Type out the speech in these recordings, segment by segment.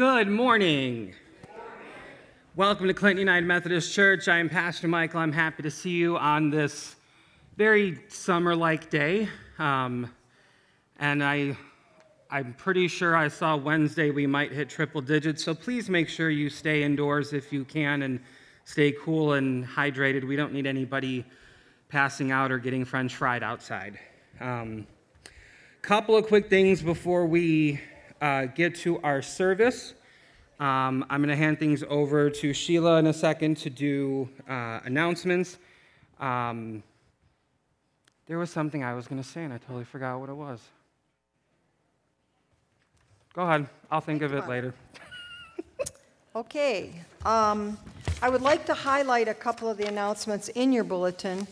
Good morning. Welcome to Clinton United Methodist Church. I am Pastor Michael. I'm happy to see you on this very summer like day. Um, and I, I'm pretty sure I saw Wednesday we might hit triple digits, so please make sure you stay indoors if you can and stay cool and hydrated. We don't need anybody passing out or getting french fried outside. Um, couple of quick things before we uh, get to our service. Um, I'm going to hand things over to Sheila in a second to do uh, announcements. Um, there was something I was going to say, and I totally forgot what it was. Go ahead. I'll think of it later. Okay, um, I would like to highlight a couple of the announcements in your bulletin.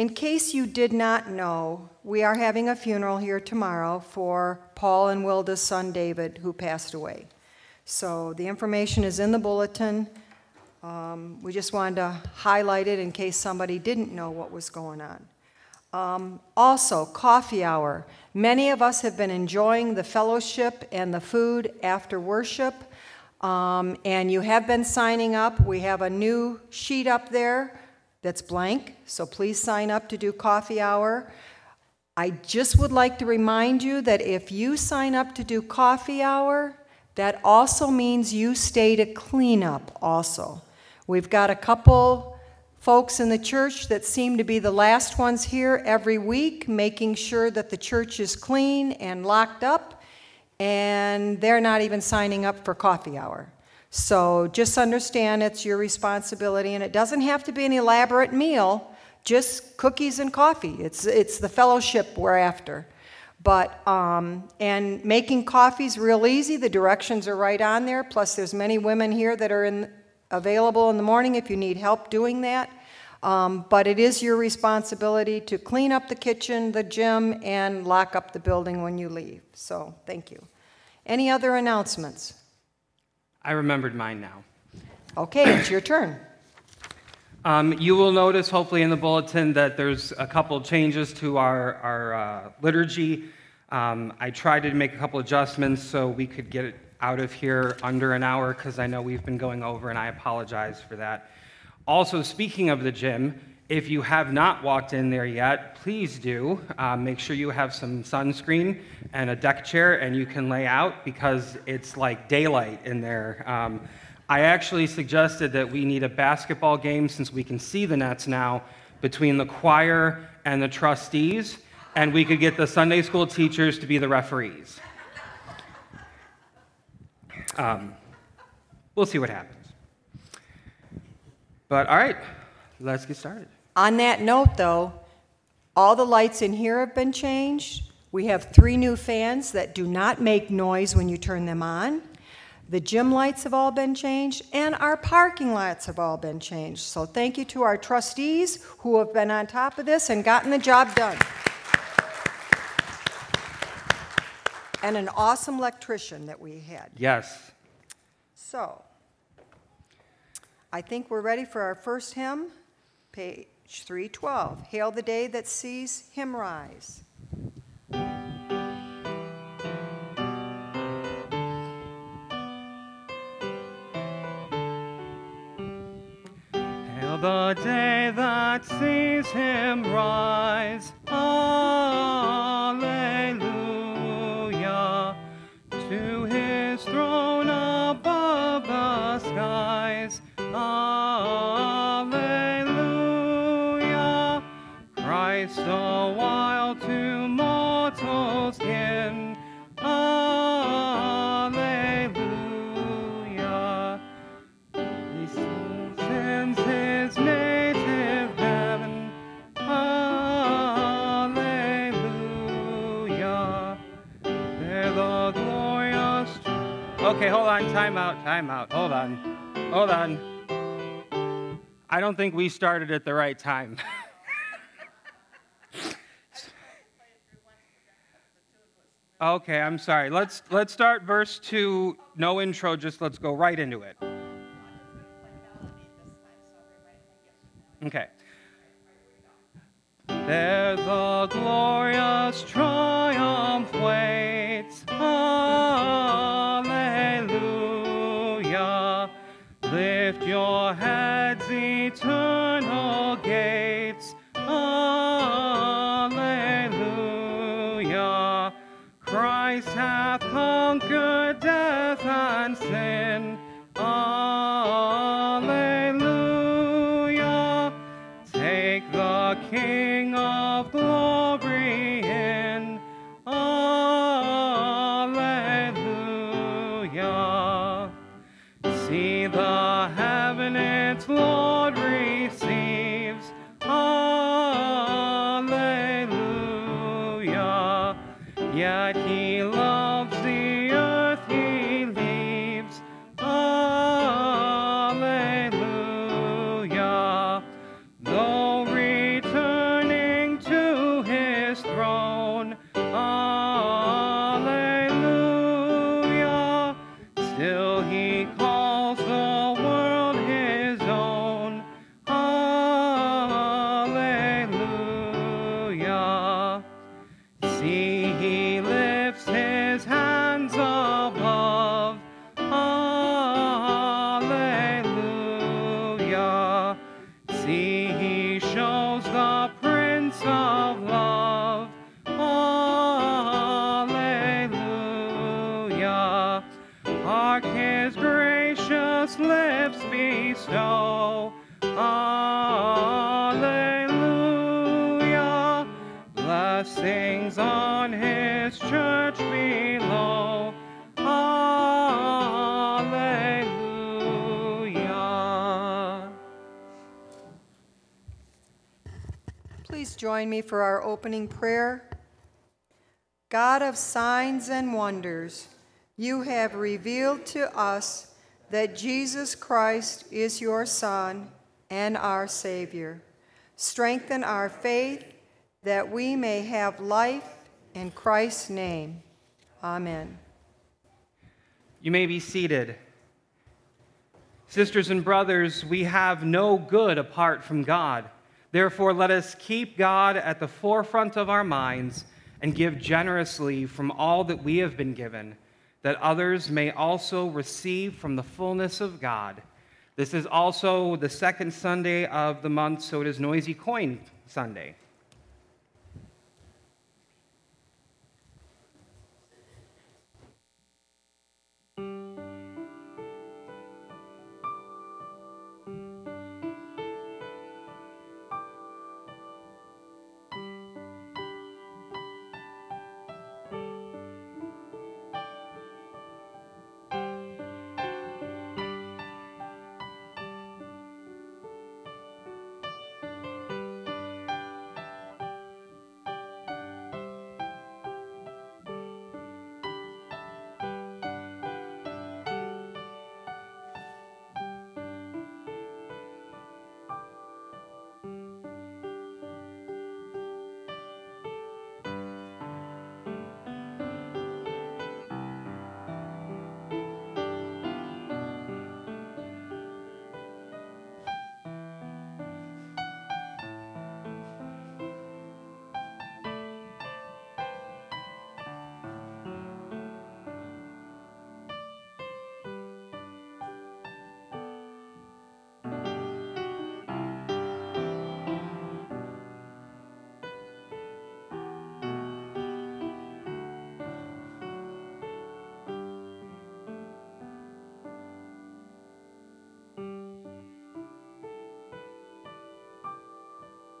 In case you did not know, we are having a funeral here tomorrow for Paul and Wilda's son David, who passed away. So the information is in the bulletin. Um, we just wanted to highlight it in case somebody didn't know what was going on. Um, also, coffee hour. Many of us have been enjoying the fellowship and the food after worship. Um, and you have been signing up. We have a new sheet up there that's blank, so please sign up to do coffee hour. I just would like to remind you that if you sign up to do coffee hour, that also means you stay to clean up also. We've got a couple folks in the church that seem to be the last ones here every week, making sure that the church is clean and locked up and they're not even signing up for coffee hour. So just understand it's your responsibility, and it doesn't have to be an elaborate meal, just cookies and coffee. It's, it's the fellowship we're after. But, um, and making coffee's real easy. The directions are right on there. Plus, there's many women here that are in, available in the morning if you need help doing that. Um, but it is your responsibility to clean up the kitchen, the gym, and lock up the building when you leave. So, thank you. Any other announcements? I remembered mine now. Okay, it's your turn. Um, you will notice, hopefully, in the bulletin that there's a couple changes to our, our uh, liturgy. Um, I tried to make a couple adjustments so we could get it out of here under an hour because I know we've been going over, and I apologize for that. Also, speaking of the gym, if you have not walked in there yet, please do. Uh, make sure you have some sunscreen and a deck chair and you can lay out because it's like daylight in there. Um, I actually suggested that we need a basketball game since we can see the nets now between the choir and the trustees, and we could get the Sunday school teachers to be the referees. Um, we'll see what happens. But all right, let's get started. On that note, though, all the lights in here have been changed. We have three new fans that do not make noise when you turn them on. The gym lights have all been changed, and our parking lots have all been changed. So, thank you to our trustees who have been on top of this and gotten the job done. And an awesome electrician that we had. Yes. So, I think we're ready for our first hymn, page 312. Hail the day that sees him rise. Hail the day that sees him rise. Alleluia. Time out. Time out. Hold on. Hold on. I don't think we started at the right time. okay, I'm sorry. Let's let's start verse 2. No intro, just let's go right into it. Okay. There the glorious triumph waits. Alleluia. heads eternal gates. Alleluia. Christ hath conquered death and sin. Please join me for our opening prayer. God of signs and wonders, you have revealed to us that Jesus Christ is your Son and our Savior. Strengthen our faith that we may have life in Christ's name. Amen. You may be seated. Sisters and brothers, we have no good apart from God. Therefore, let us keep God at the forefront of our minds and give generously from all that we have been given, that others may also receive from the fullness of God. This is also the second Sunday of the month, so it is Noisy Coin Sunday.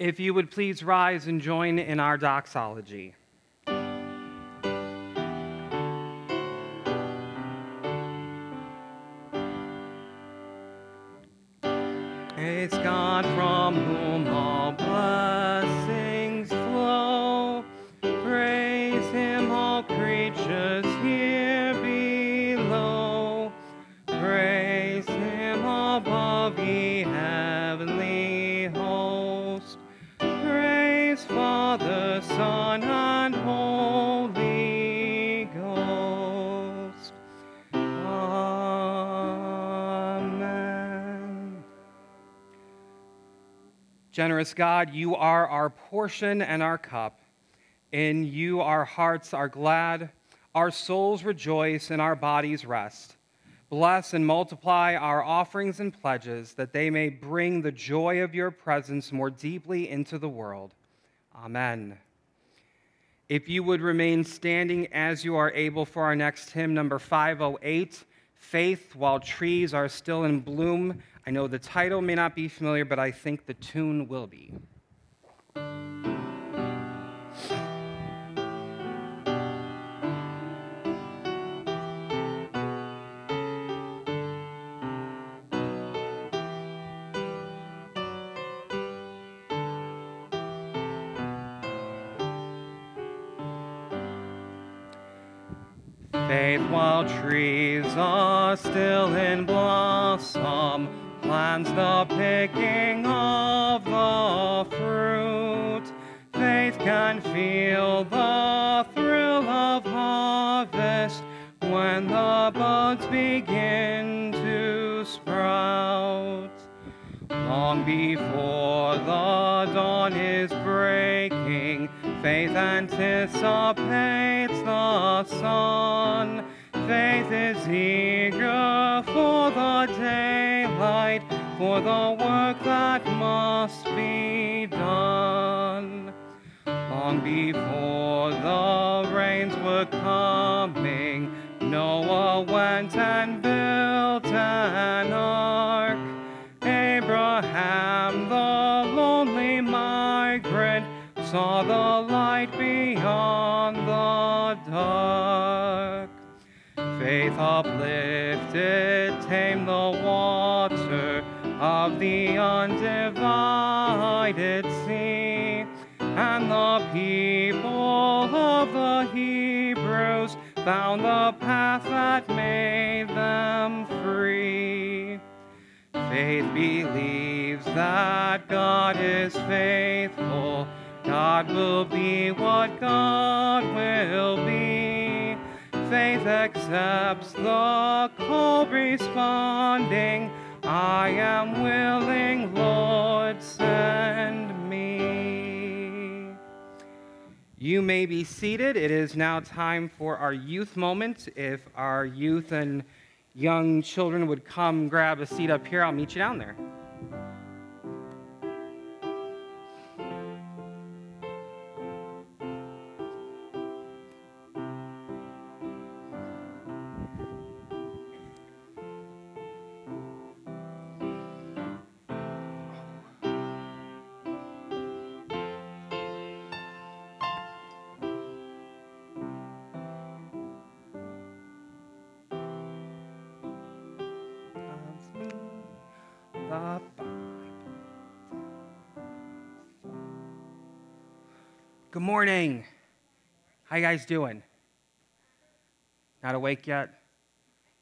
If you would please rise and join in our doxology. Generous God, you are our portion and our cup. In you our hearts are glad, our souls rejoice, and our bodies rest. Bless and multiply our offerings and pledges, that they may bring the joy of your presence more deeply into the world. Amen. If you would remain standing as you are able for our next hymn, number 508, Faith While Trees Are Still in Bloom. I know the title may not be familiar, but I think the tune will be. Faith while trees are still in blossom plans the picking of the fruit. Faith can feel the thrill of harvest when the buds begin to sprout. Long before the dawn is breaking, faith anticipates the sun. Faith is eager for the daylight, for the work that must be done. Long before the rains were coming, Noah went and built an ark. Abraham, the lonely migrant, saw the light the undivided sea, and the people of the Hebrews found the path that made them free. Faith believes that God is faithful. God will be what God will be. Faith accepts the call responding, I am willing, Lord, send me. You may be seated. It is now time for our youth moment. If our youth and young children would come grab a seat up here, I'll meet you down there. Good morning. How you guys doing? Not awake yet?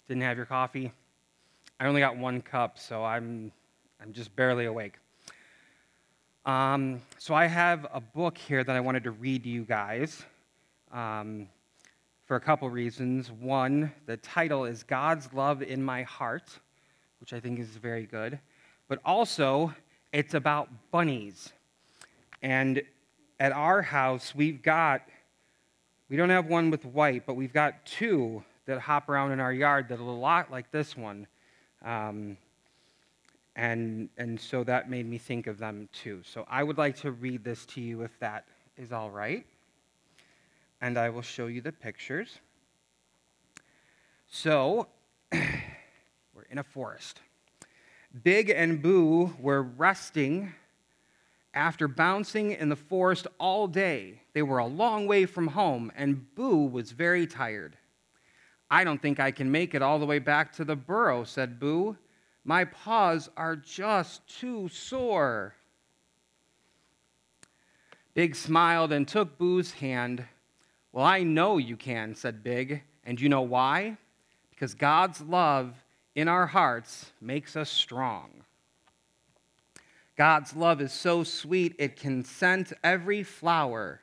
Didn't have your coffee? I only got one cup, so I'm I'm just barely awake. Um, so I have a book here that I wanted to read to you guys. Um, for a couple reasons. One, the title is God's Love in My Heart, which I think is very good. But also, it's about bunnies. And at our house, we've got, we don't have one with white, but we've got two that hop around in our yard that are a lot like this one. Um, and, and so that made me think of them too. So I would like to read this to you if that is all right and I will show you the pictures. So, we're in a forest. Big and Boo were resting after bouncing in the forest all day. They were a long way from home, and Boo was very tired. I don't think I can make it all the way back to the burrow, said Boo. My paws are just too sore. Big smiled and took Boo's hand. Well, I know you can, said Big. And you know why? Because God's love in our hearts makes us strong. God's love is so sweet, it can scent every flower.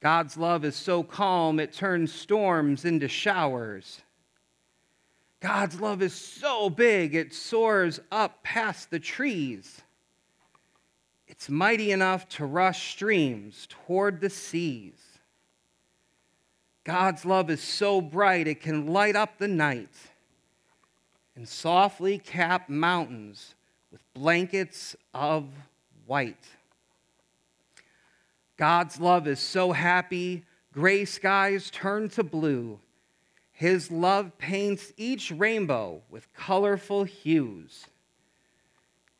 God's love is so calm, it turns storms into showers. God's love is so big, it soars up past the trees. It's mighty enough to rush streams toward the seas. God's love is so bright it can light up the night and softly cap mountains with blankets of white. God's love is so happy, gray skies turn to blue. His love paints each rainbow with colorful hues.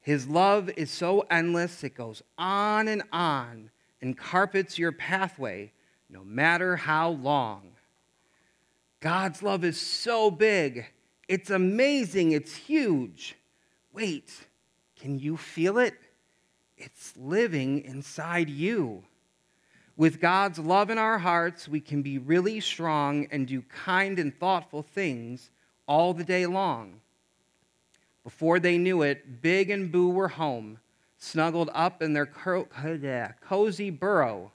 His love is so endless, it goes on and on and carpets your pathway no matter how long. God's love is so big, it's amazing, it's huge. Wait, can you feel it? It's living inside you. With God's love in our hearts, we can be really strong and do kind and thoughtful things all the day long. Before they knew it, Big and Boo were home, snuggled up in their cozy burrow.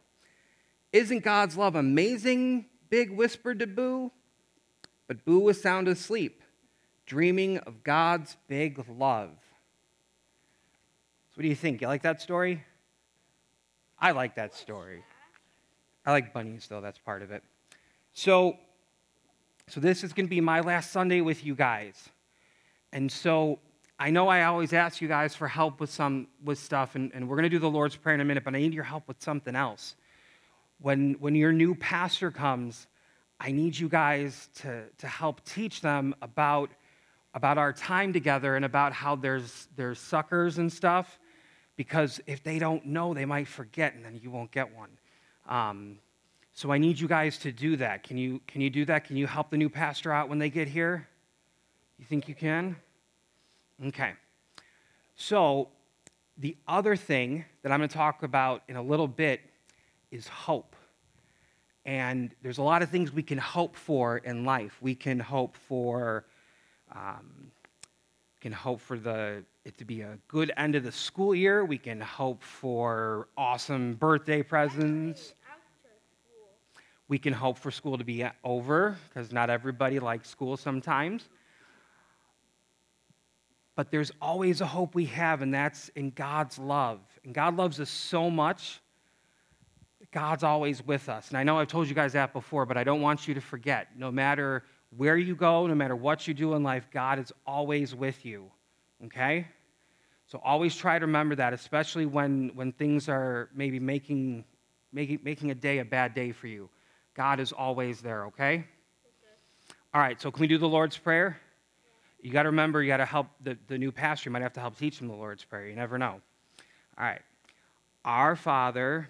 Isn't God's love amazing? Big whispered to Boo. But Boo was sound asleep, dreaming of God's big love. So, what do you think? You like that story? I like that story. I like bunnies, though, that's part of it. So, so this is going to be my last Sunday with you guys. And so I know I always ask you guys for help with some with stuff, and, and we're going to do the Lord's Prayer in a minute, but I need your help with something else. When, when your new pastor comes, I need you guys to, to help teach them about, about our time together and about how there's, there's suckers and stuff, because if they don't know, they might forget, and then you won't get one. Um, so I need you guys to do that. Can you, can you do that? Can you help the new pastor out when they get here? You think you can? Okay. So, the other thing that I'm going to talk about in a little bit is hope. And there's a lot of things we can hope for in life. We can hope for, um, can hope for the it to be a good end of the school year. We can hope for awesome birthday presents. We can hope for school to be over because not everybody likes school sometimes. But there's always a hope we have, and that's in God's love. And God loves us so much. God's always with us. And I know I've told you guys that before, but I don't want you to forget. No matter where you go, no matter what you do in life, God is always with you. Okay? So always try to remember that, especially when, when things are maybe making, making, making a day a bad day for you. God is always there, okay? okay? All right, so can we do the Lord's Prayer? You got to remember, you got to help the, the new pastor. You might have to help teach him the Lord's Prayer. You never know. All right. Our Father,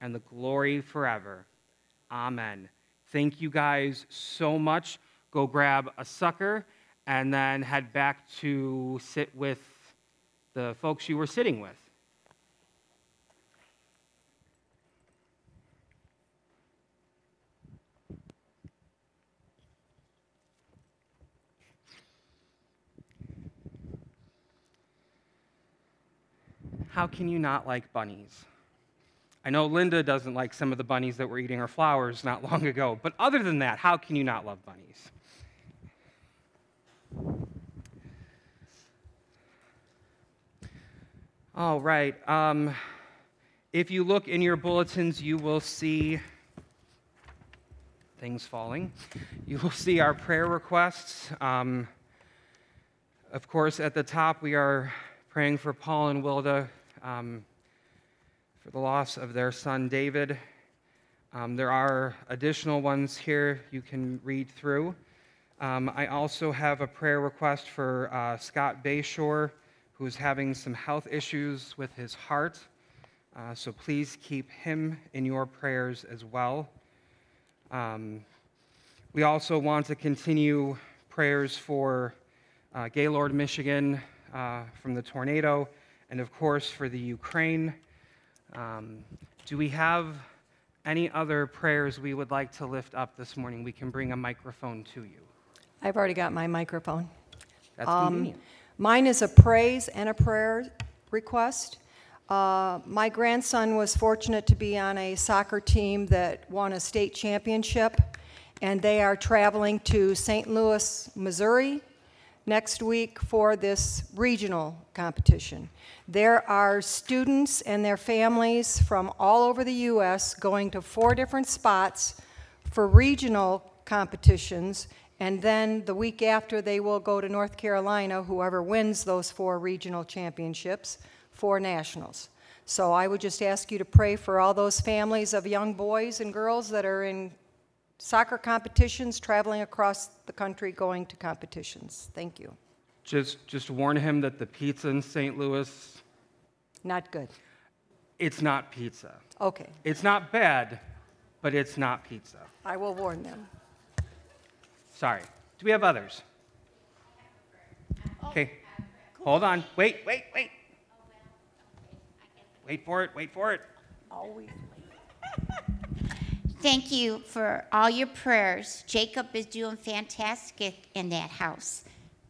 and the glory forever. Amen. Thank you guys so much. Go grab a sucker and then head back to sit with the folks you were sitting with. how can you not like bunnies? I know Linda doesn't like some of the bunnies that were eating her flowers not long ago, but other than that, how can you not love bunnies? All right. Um, if you look in your bulletins, you will see things falling. You will see our prayer requests. Um, of course, at the top, we are praying for Paul and Wilda um, for the loss of their son David. Um, there are additional ones here you can read through. Um, I also have a prayer request for uh, Scott Bayshore, who's having some health issues with his heart. Uh, so please keep him in your prayers as well. Um, we also want to continue prayers for uh, Gaylord, Michigan, uh, from the tornado and of course for the Ukraine. Um, Do we have any other prayers we would like to lift up this morning? We can bring a microphone to you. I've already got my microphone. That's Um, convenient. Mine is a praise and a prayer request. Uh, My grandson was fortunate to be on a soccer team that won a state championship, and they are traveling to St. Louis, Missouri next week for this regional competition. There are students and their families from all over the U.S. going to four different spots for regional competitions, and then the week after, they will go to North Carolina, whoever wins those four regional championships, for nationals. So I would just ask you to pray for all those families of young boys and girls that are in soccer competitions, traveling across the country, going to competitions. Thank you. Just, just warn him that the pizza in St. Louis, Not good. it's not pizza. Okay, It's not bad, but it's not pizza. I will warn them. Sorry. Do we have others? Okay. Hold on. Wait, wait, wait. Wait for it. Wait for it. Always. Thank you for all your prayers. Jacob is doing fantastic in that house.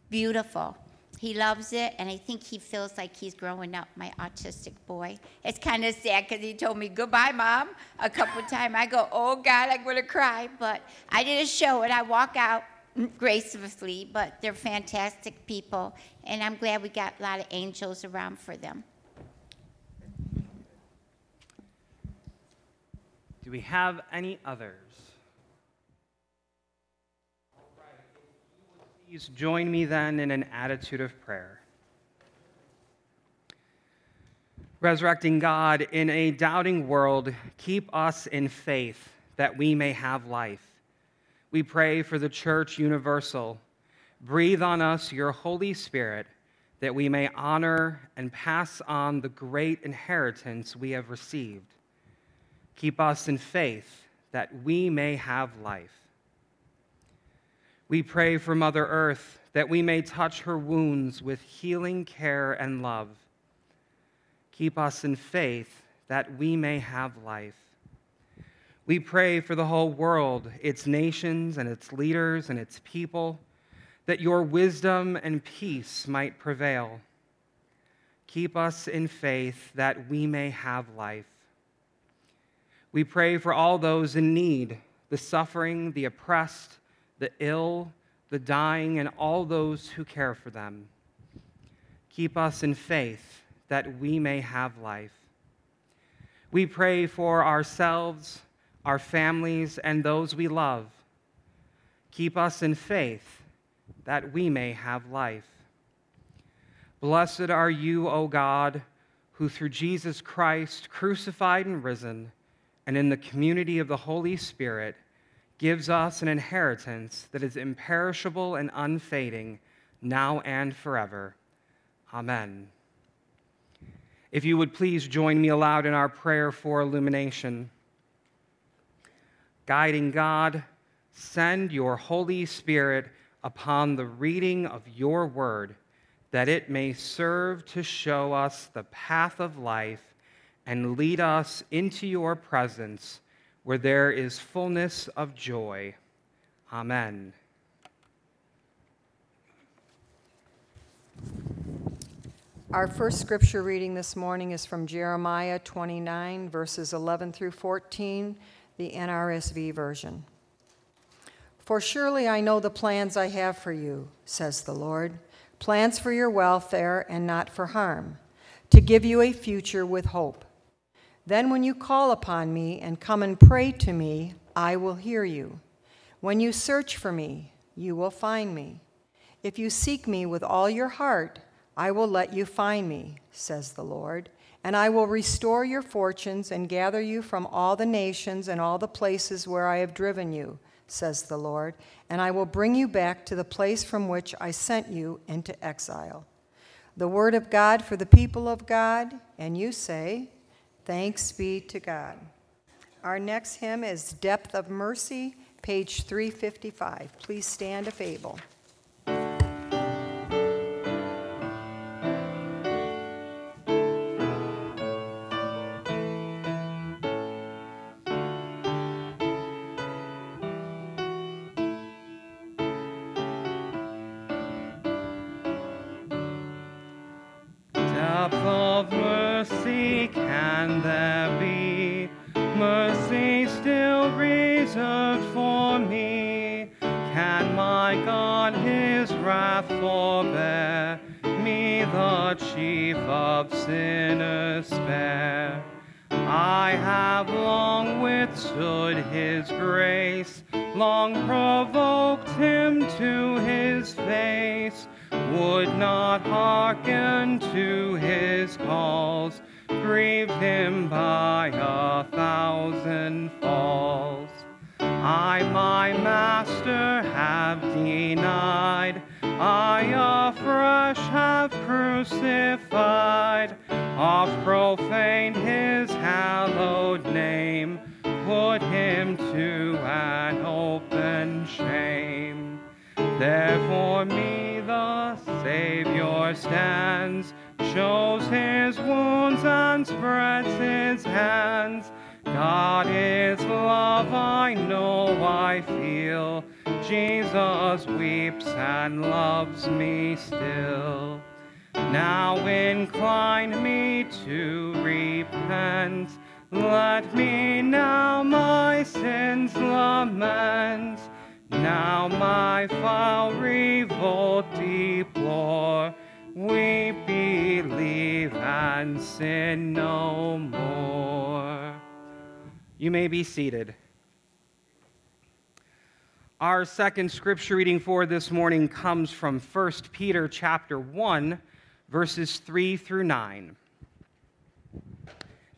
Beautiful. He loves it, and I think he feels like he's growing up, my autistic boy. It's kind of sad because he told me, Goodbye, Mom, a couple times. I go, Oh, God, I'm going to cry. But I didn't show it. I walk out gracefully, but they're fantastic people, and I'm glad we got a lot of angels around for them. Do we have any others? Please join me then in an attitude of prayer. Resurrecting God, in a doubting world, keep us in faith that we may have life. We pray for the Church Universal. Breathe on us your Holy Spirit that we may honor and pass on the great inheritance we have received. Keep us in faith that we may have life. We pray for Mother Earth that we may touch her wounds with healing care and love. Keep us in faith that we may have life. We pray for the whole world, its nations and its leaders and its people, that your wisdom and peace might prevail. Keep us in faith that we may have life. We pray for all those in need, the suffering, the oppressed, the ill, the dying, and all those who care for them. Keep us in faith that we may have life. We pray for ourselves, our families, and those we love. Keep us in faith that we may have life. Blessed are you, O God, who through Jesus Christ, crucified and risen, and in the community of the Holy Spirit, gives us an inheritance that is imperishable and unfading, now and forever. Amen. If you would please join me aloud in our prayer for illumination. Guiding God, send your Holy Spirit upon the reading of your word, that it may serve to show us the path of life and lead us into your presence where there is fullness of joy. Amen. Our first scripture reading this morning is from Jeremiah 29, verses 11 through 14, the NRSV version. For surely I know the plans I have for you, says the Lord plans for your welfare and not for harm, to give you a future with hope. Then, when you call upon me and come and pray to me, I will hear you. When you search for me, you will find me. If you seek me with all your heart, I will let you find me, says the Lord, and I will restore your fortunes and gather you from all the nations and all the places where I have driven you, says the Lord, and I will bring you back to the place from which I sent you into exile. The word of God for the people of God, and you say, Thanks be to God. Our next hymn is Depth of Mercy, page 355. Please stand if able. Forbear me the chief of sinners spare. I have long withstood his grace, long provoked him to his face, would not hearken to his calls, grieved him by Therefore me the Savior stands, shows his wounds and spreads his hands. God is love, I know, I feel. Jesus weeps and loves me still. Now incline me to repent. Let me now my sins lament. Now my foul revolt deplore. We believe and sin no more. You may be seated. Our second scripture reading for this morning comes from 1 Peter chapter 1 verses 3 through 9.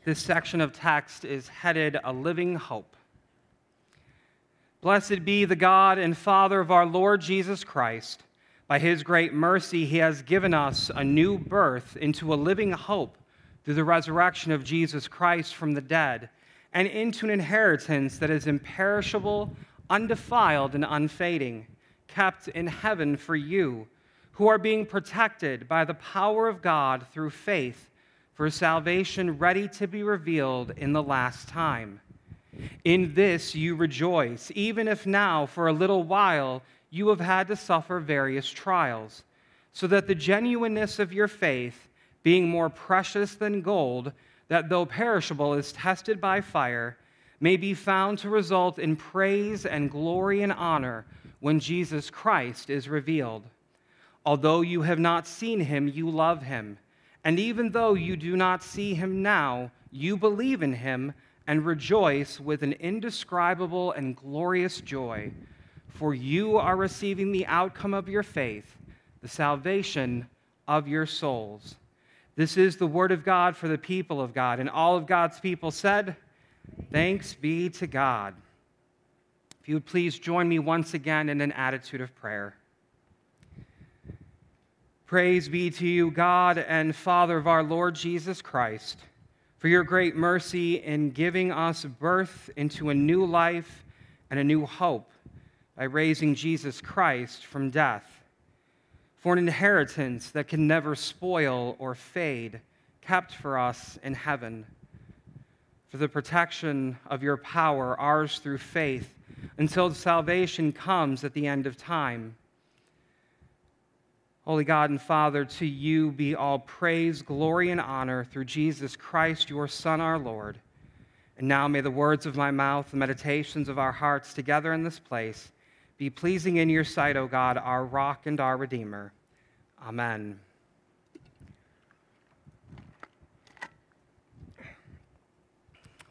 This section of text is headed A Living Hope. Blessed be the God and Father of our Lord Jesus Christ. By his great mercy, he has given us a new birth into a living hope through the resurrection of Jesus Christ from the dead and into an inheritance that is imperishable, undefiled, and unfading, kept in heaven for you, who are being protected by the power of God through faith for salvation ready to be revealed in the last time. In this you rejoice, even if now, for a little while, you have had to suffer various trials, so that the genuineness of your faith, being more precious than gold, that though perishable is tested by fire, may be found to result in praise and glory and honor when Jesus Christ is revealed. Although you have not seen him, you love him. And even though you do not see him now, you believe in him and rejoice with an indescribable and glorious joy, for you are receiving the outcome of your faith, the salvation of your souls. This is the word of God for the people of God. And all of God's people said, Thanks be to God. If you would please join me once again in an attitude of prayer. Praise be to you, God and Father of our Lord Jesus Christ, for your great mercy in giving us birth into a new life and a new hope by raising Jesus Christ from death for an inheritance that can never spoil or fade, kept for us in heaven. For the protection of your power, ours through faith, until salvation comes at the end of time. Holy God and Father, to you be all praise, glory, and honor through Jesus Christ, your Son, our Lord. And now may the words of my mouth, the meditations of our hearts together in this place, be pleasing in your sight, O God, our rock and our redeemer. Amen.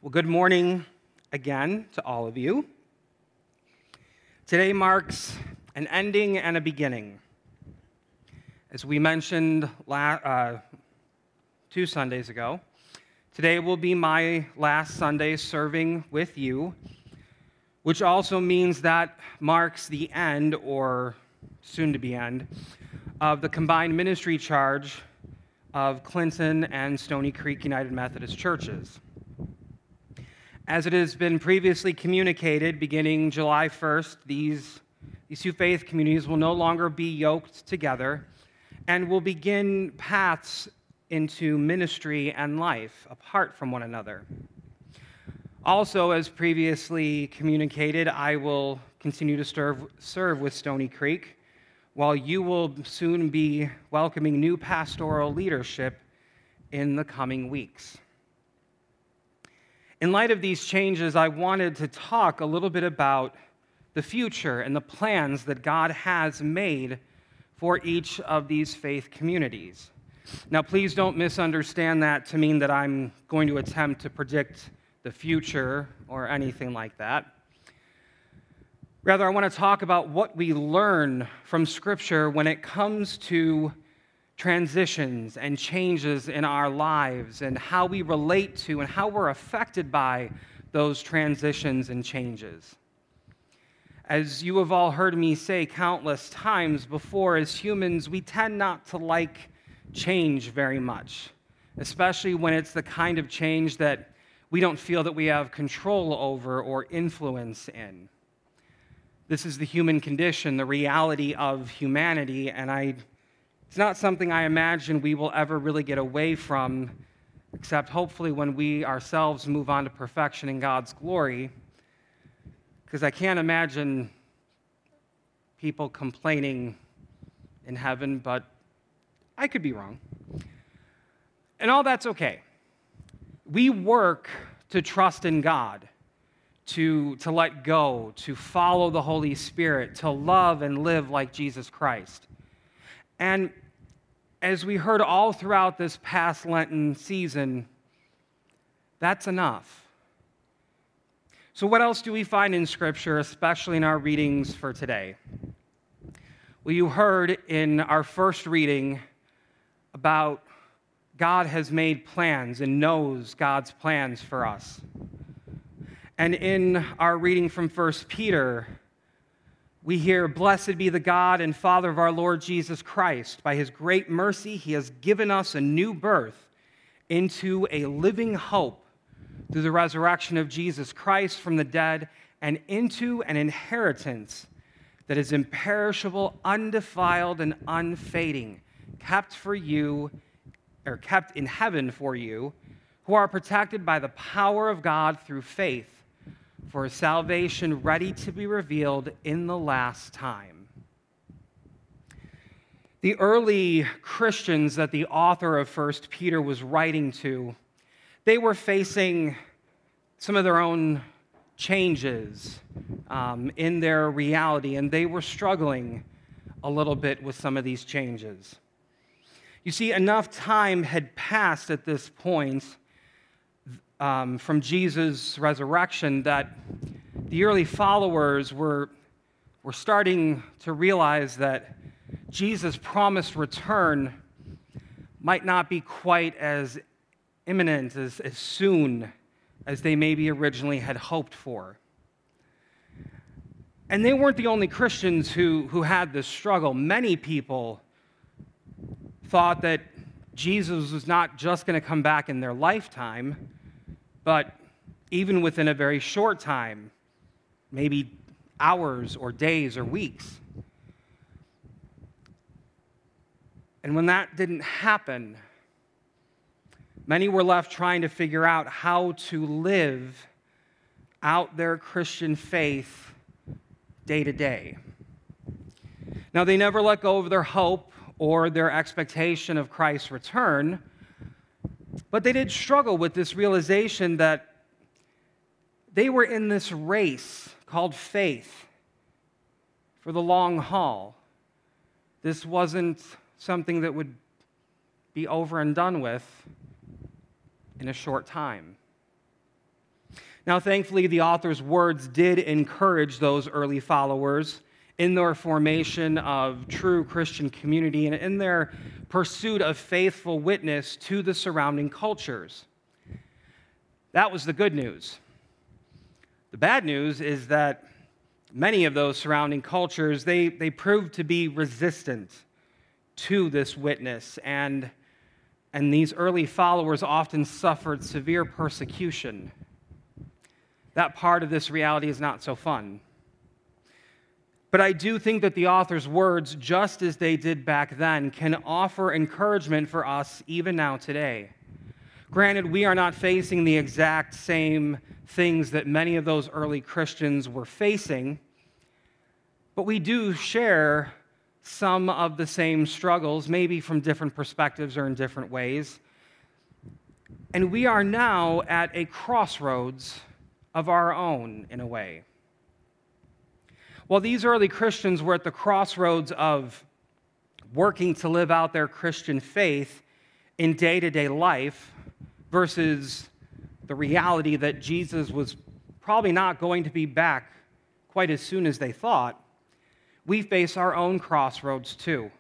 Well, good morning again to all of you. Today marks an ending and a beginning. As we mentioned la- uh, two Sundays ago, today will be my last Sunday serving with you which also means that marks the end, or soon to be end, of the combined ministry charge of Clinton and Stony Creek United Methodist churches. As it has been previously communicated, beginning July 1st, these, these two faith communities will no longer be yoked together and will begin paths into ministry and life apart from one another. Also, as previously communicated, I will continue to serve, serve with Stony Creek, while you will soon be welcoming new pastoral leadership in the coming weeks. In light of these changes, I wanted to talk a little bit about the future and the plans that God has made for each of these faith communities. Now, please don't misunderstand that to mean that I'm going to attempt to predict the future or anything like that. Rather, I want to talk about what we learn from Scripture when it comes to transitions and changes in our lives and how we relate to and how we're affected by those transitions and changes. As you have all heard me say countless times before, as humans, we tend not to like change very much, especially when it's the kind of change that we don't feel that we have control over or influence in. This is the human condition, the reality of humanity, and I, it's not something I imagine we will ever really get away from, except hopefully when we ourselves move on to perfection in God's glory. Because I can't imagine people complaining in heaven, but I could be wrong. And all that's okay. We work to trust in God, to, to let go, to follow the Holy Spirit, to love and live like Jesus Christ. And as we heard all throughout this past Lenten season, that's enough. So, what else do we find in Scripture, especially in our readings for today? Well, you heard in our first reading about God has made plans and knows God's plans for us. And in our reading from 1 Peter, we hear, Blessed be the God and Father of our Lord Jesus Christ. By his great mercy, he has given us a new birth into a living hope through the resurrection of Jesus Christ from the dead and into an inheritance that is imperishable, undefiled, and unfading kept for you, or kept in heaven for you, who are protected by the power of God through faith for salvation ready to be revealed in the last time. The early Christians that the author of 1 Peter was writing to, they were facing some of their own changes um, in their reality, and they were struggling a little bit with some of these changes. You see, enough time had passed at this point um, from Jesus' resurrection that the early followers were, were starting to realize that Jesus' promised return might not be quite as imminent, as, as soon as they maybe originally had hoped for. And they weren't the only Christians who, who had this struggle. Many people thought that Jesus was not just going to come back in their lifetime, but even within a very short time, maybe hours or days or weeks. And when that didn't happen, many were left trying to figure out how to live out their Christian faith day to day. Now, they never let go of their hope or their expectation of Christ's return, but they did struggle with this realization that they were in this race called faith for the long haul. This wasn't something that would be over and done with in a short time. Now, thankfully, the author's words did encourage those early followers in their formation of true Christian community and in their pursuit of faithful witness to the surrounding cultures. That was the good news. The bad news is that many of those surrounding cultures they, they proved to be resistant to this witness and, and these early followers often suffered severe persecution that part of this reality is not so fun but I do think that the author's words, just as they did back then, can offer encouragement for us even now today. Granted, we are not facing the exact same things that many of those early Christians were facing, but we do share some of the same struggles, maybe from different perspectives or in different ways. And we are now at a crossroads of our own, in a way. Well, these early Christians were at the crossroads of working to live out their Christian faith in day to day life versus the reality that Jesus was probably not going to be back quite as soon as they thought, we face our own crossroads too.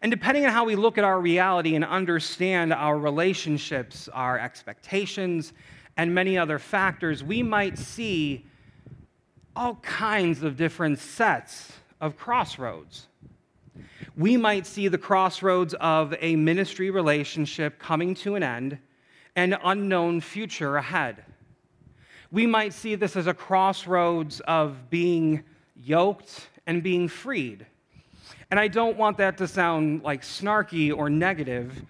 And depending on how we look at our reality and understand our relationships, our expectations, and many other factors, we might see all kinds of different sets of crossroads. We might see the crossroads of a ministry relationship coming to an end and unknown future ahead. We might see this as a crossroads of being yoked and being freed. And I don't want that to sound like snarky or negative.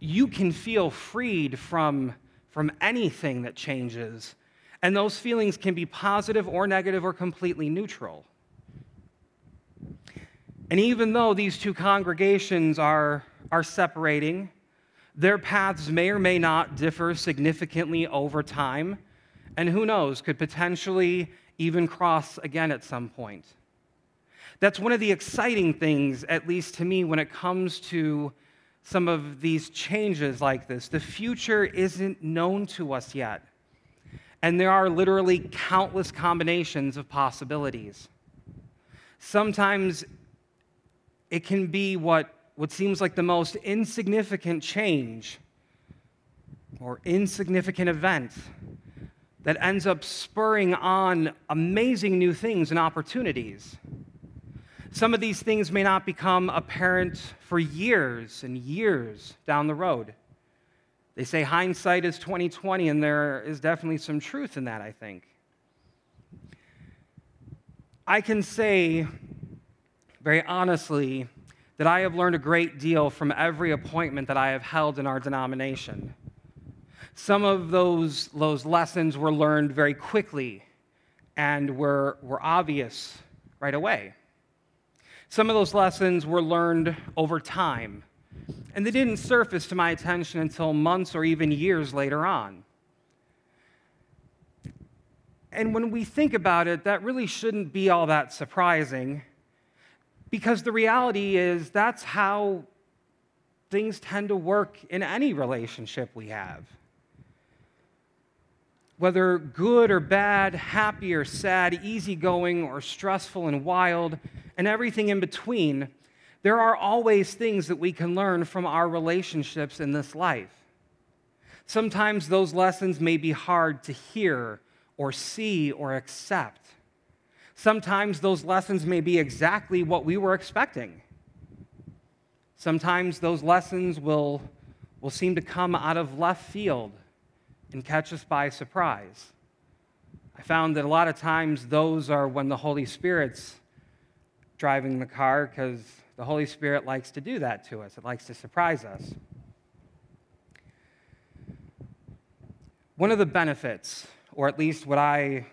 You can feel freed from, from anything that changes, and those feelings can be positive or negative or completely neutral. And even though these two congregations are, are separating, their paths may or may not differ significantly over time, and who knows, could potentially even cross again at some point. That's one of the exciting things, at least to me, when it comes to some of these changes like this. The future isn't known to us yet. And there are literally countless combinations of possibilities. Sometimes it can be what, what seems like the most insignificant change or insignificant event that ends up spurring on amazing new things and opportunities. Some of these things may not become apparent for years and years down the road. They say hindsight is 2020, and there is definitely some truth in that, I think. I can say very honestly that I have learned a great deal from every appointment that I have held in our denomination. Some of those, those lessons were learned very quickly and were, were obvious right away. Some of those lessons were learned over time and they didn't surface to my attention until months or even years later on. And when we think about it, that really shouldn't be all that surprising because the reality is that's how things tend to work in any relationship we have. Whether good or bad, happy or sad, easygoing or stressful and wild, and everything in between, there are always things that we can learn from our relationships in this life. Sometimes those lessons may be hard to hear or see or accept. Sometimes those lessons may be exactly what we were expecting. Sometimes those lessons will, will seem to come out of left field and catch us by surprise. I found that a lot of times those are when the Holy Spirit's driving the car because the Holy Spirit likes to do that to us, it likes to surprise us. One of the benefits, or at least what I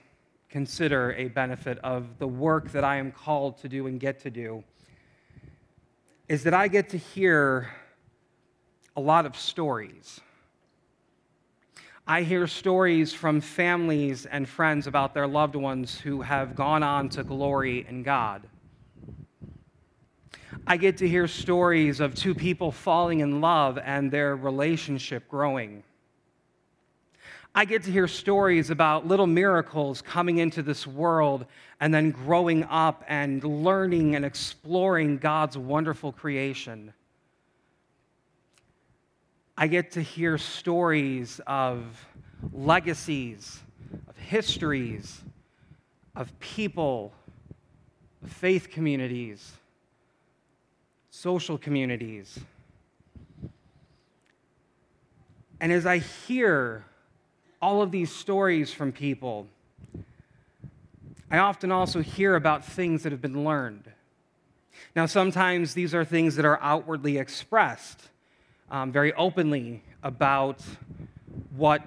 consider a benefit of the work that I am called to do and get to do, is that I get to hear a lot of stories. I hear stories from families and friends about their loved ones who have gone on to glory in God. I get to hear stories of two people falling in love and their relationship growing. I get to hear stories about little miracles coming into this world and then growing up and learning and exploring God's wonderful creation. I get to hear stories of legacies, of histories, of people, of faith communities social communities. And as I hear all of these stories from people, I often also hear about things that have been learned. Now, sometimes these are things that are outwardly expressed um, very openly about what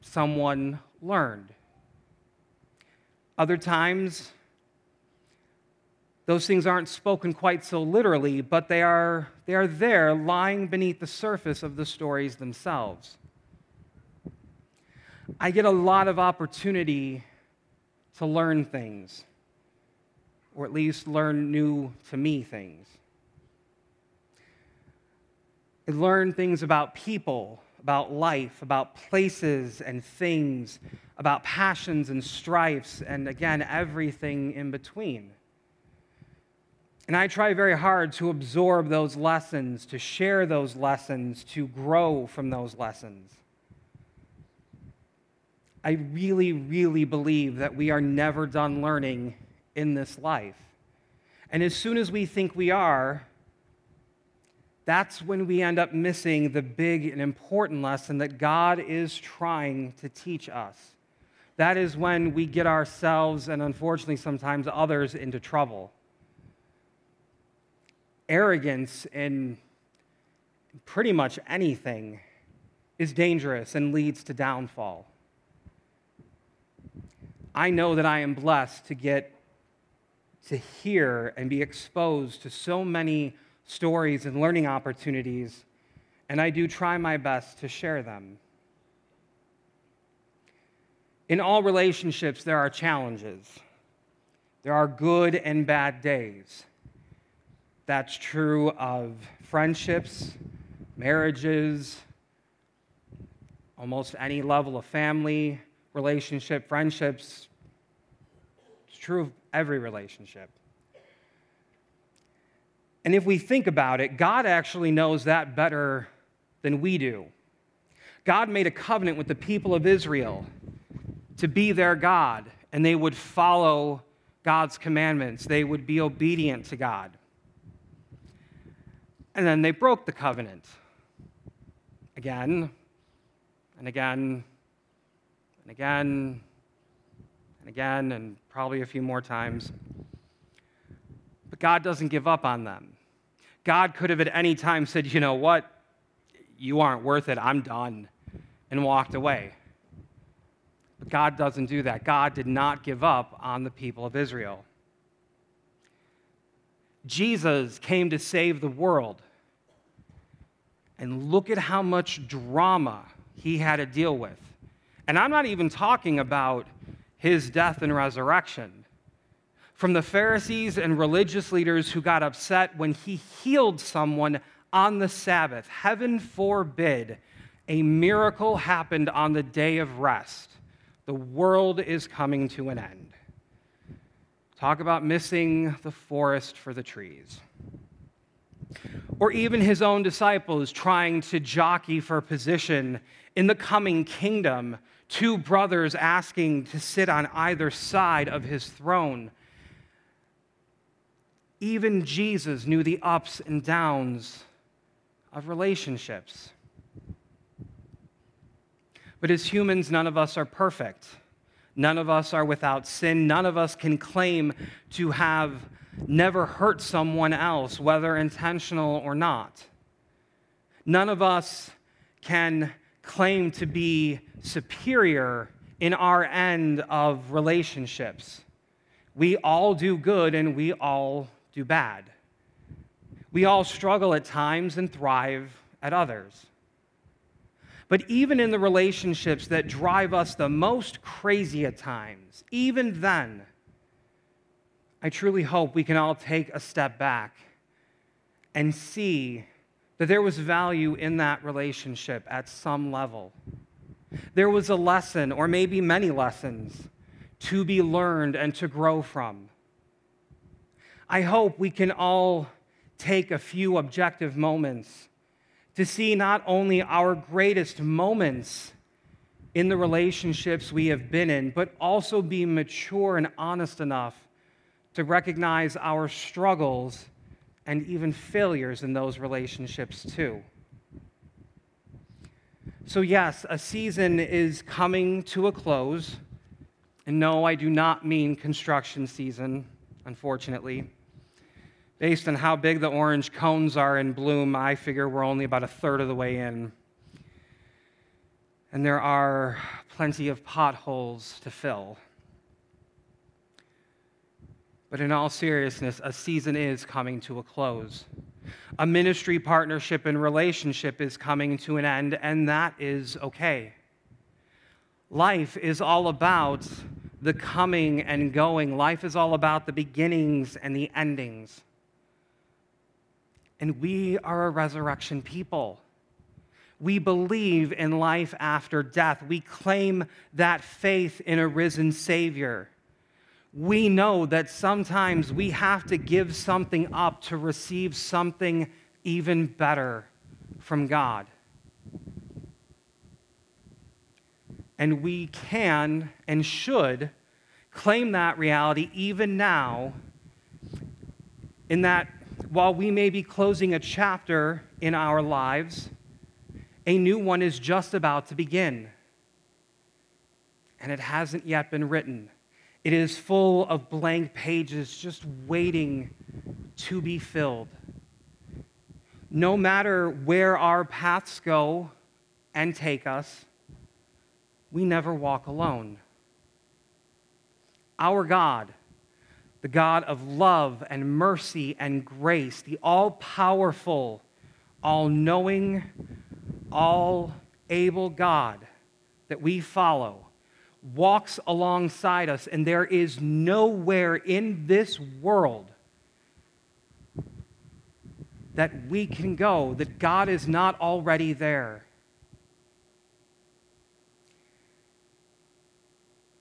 someone learned. Other times, those things aren't spoken quite so literally, but they are, they are there lying beneath the surface of the stories themselves. I get a lot of opportunity to learn things, or at least learn new to me things. I learn things about people, about life, about places and things, about passions and strifes, and again, everything in between. And I try very hard to absorb those lessons, to share those lessons, to grow from those lessons. I really, really believe that we are never done learning in this life. And as soon as we think we are, that's when we end up missing the big and important lesson that God is trying to teach us. That is when we get ourselves, and unfortunately sometimes others, into trouble. Arrogance in pretty much anything is dangerous and leads to downfall. I know that I am blessed to get to hear and be exposed to so many stories and learning opportunities, and I do try my best to share them. In all relationships, there are challenges. There are good and bad days. That's true of friendships, marriages, almost any level of family, relationship, friendships. It's true of every relationship. And if we think about it, God actually knows that better than we do. God made a covenant with the people of Israel to be their God, and they would follow God's commandments, they would be obedient to God. And then they broke the covenant again and again and again and again, and probably a few more times. But God doesn't give up on them. God could have at any time said, you know what? You aren't worth it. I'm done. And walked away. But God doesn't do that. God did not give up on the people of Israel. Jesus came to save the world. And look at how much drama he had to deal with. And I'm not even talking about his death and resurrection from the Pharisees and religious leaders who got upset when he healed someone on the Sabbath. Heaven forbid a miracle happened on the day of rest. The world is coming to an end. Talk about missing the forest for the trees. Or even his own disciples trying to jockey for position in the coming kingdom, two brothers asking to sit on either side of his throne. Even Jesus knew the ups and downs of relationships. But as humans, none of us are perfect. None of us are without sin. None of us can claim to have never hurt someone else, whether intentional or not. None of us can claim to be superior in our end of relationships. We all do good and we all do bad. We all struggle at times and thrive at others. But even in the relationships that drive us the most crazy at times, even then, I truly hope we can all take a step back and see that there was value in that relationship at some level. There was a lesson, or maybe many lessons, to be learned and to grow from. I hope we can all take a few objective moments to see not only our greatest moments in the relationships we have been in, but also be mature and honest enough to recognize our struggles and even failures in those relationships too. So, yes, a season is coming to a close. And no, I do not mean construction season, unfortunately. Based on how big the orange cones are in bloom, I figure we're only about a third of the way in. And there are plenty of potholes to fill. But in all seriousness, a season is coming to a close. A ministry partnership and relationship is coming to an end, and that is okay. Life is all about the coming and going, life is all about the beginnings and the endings. And we are a resurrection people. We believe in life after death. We claim that faith in a risen Savior. We know that sometimes we have to give something up to receive something even better from God. And we can and should claim that reality even now, in that while we may be closing a chapter in our lives, a new one is just about to begin. And it hasn't yet been written. It is full of blank pages just waiting to be filled. No matter where our paths go and take us, we never walk alone. Our God, the God of love and mercy and grace, the all powerful, all knowing, all able God that we follow, walks alongside us, and there is nowhere in this world that we can go that God is not already there.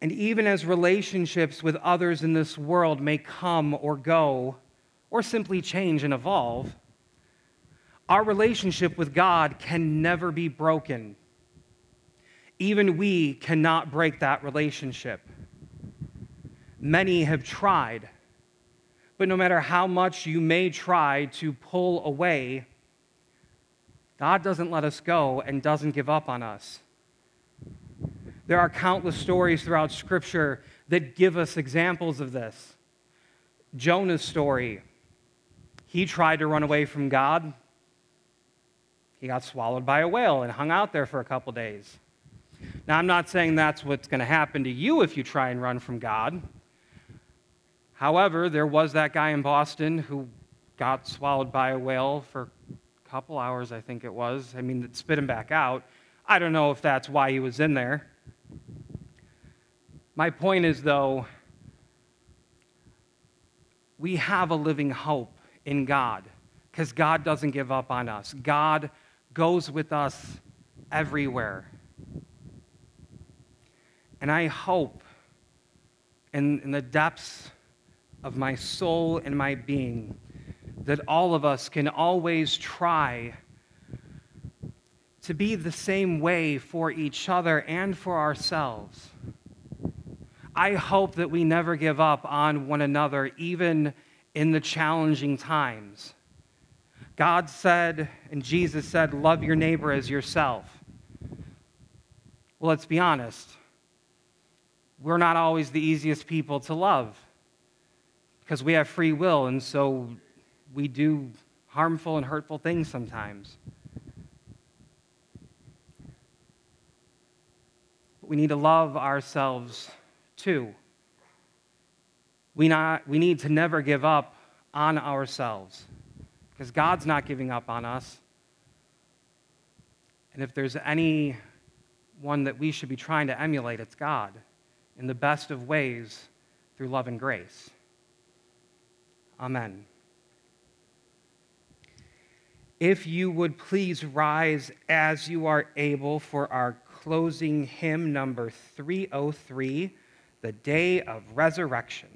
And even as relationships with others in this world may come or go, or simply change and evolve, our relationship with God can never be broken. Even we cannot break that relationship. Many have tried, but no matter how much you may try to pull away, God doesn't let us go and doesn't give up on us. There are countless stories throughout Scripture that give us examples of this. Jonah's story, he tried to run away from God. He got swallowed by a whale and hung out there for a couple days. Now, I'm not saying that's what's going to happen to you if you try and run from God. However, there was that guy in Boston who got swallowed by a whale for a couple hours, I think it was. I mean, it spit him back out. I don't know if that's why he was in there. My point is, though, we have a living hope in God because God doesn't give up on us. God goes with us everywhere. And I hope in, in the depths of my soul and my being that all of us can always try to be the same way for each other and for ourselves. I hope that we never give up on one another, even in the challenging times. God said, and Jesus said, love your neighbor as yourself. Well, let's be honest. We're not always the easiest people to love because we have free will, and so we do harmful and hurtful things sometimes. But we need to love ourselves too. We, not, we need to never give up on ourselves because God's not giving up on us. And if there's any one that we should be trying to emulate, it's God in the best of ways through love and grace. Amen. If you would please rise as you are able for our closing hymn number 303 the day of resurrection.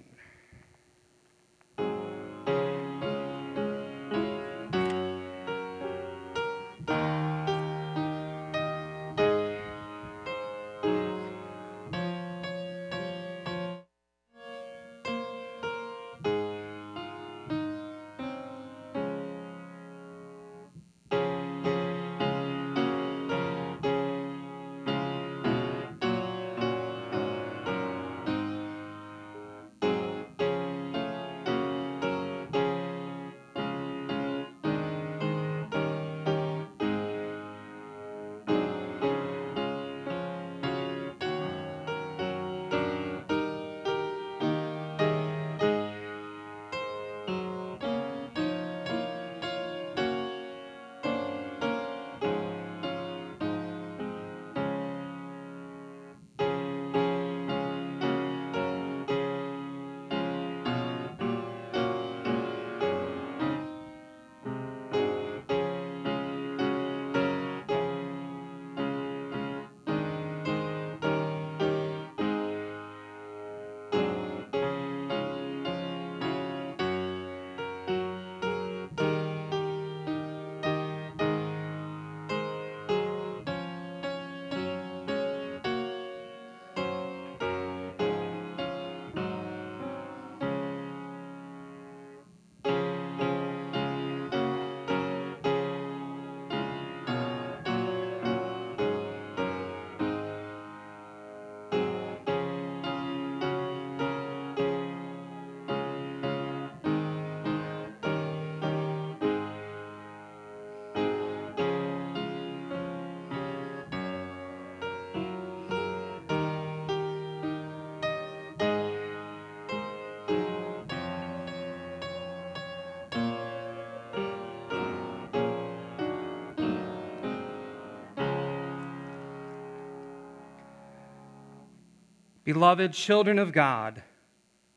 Beloved children of God,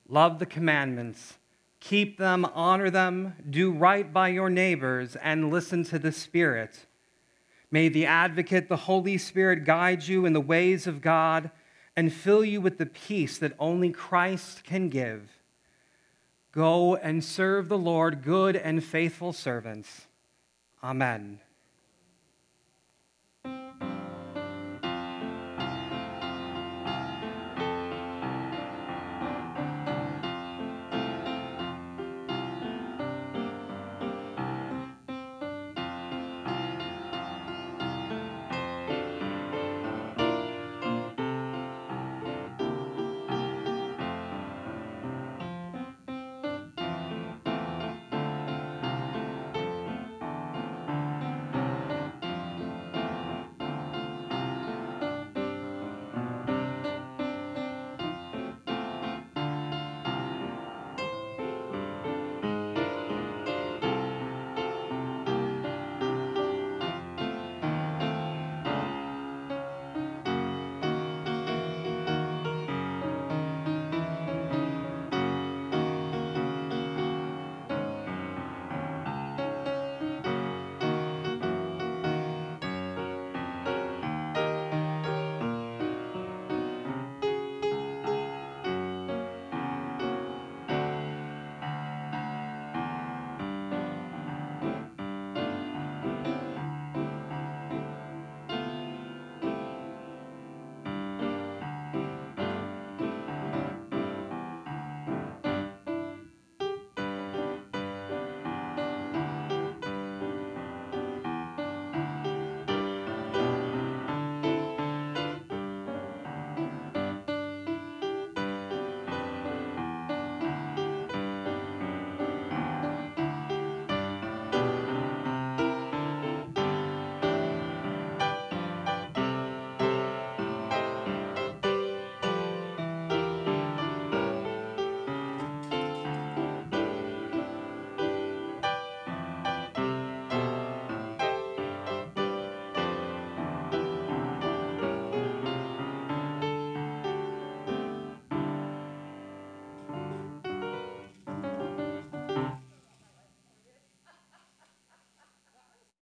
love the commandments, keep them, honor them, do right by your neighbors, and listen to the Spirit. May the advocate, the Holy Spirit, guide you in the ways of God and fill you with the peace that only Christ can give. Go and serve the Lord, good and faithful servants. Amen.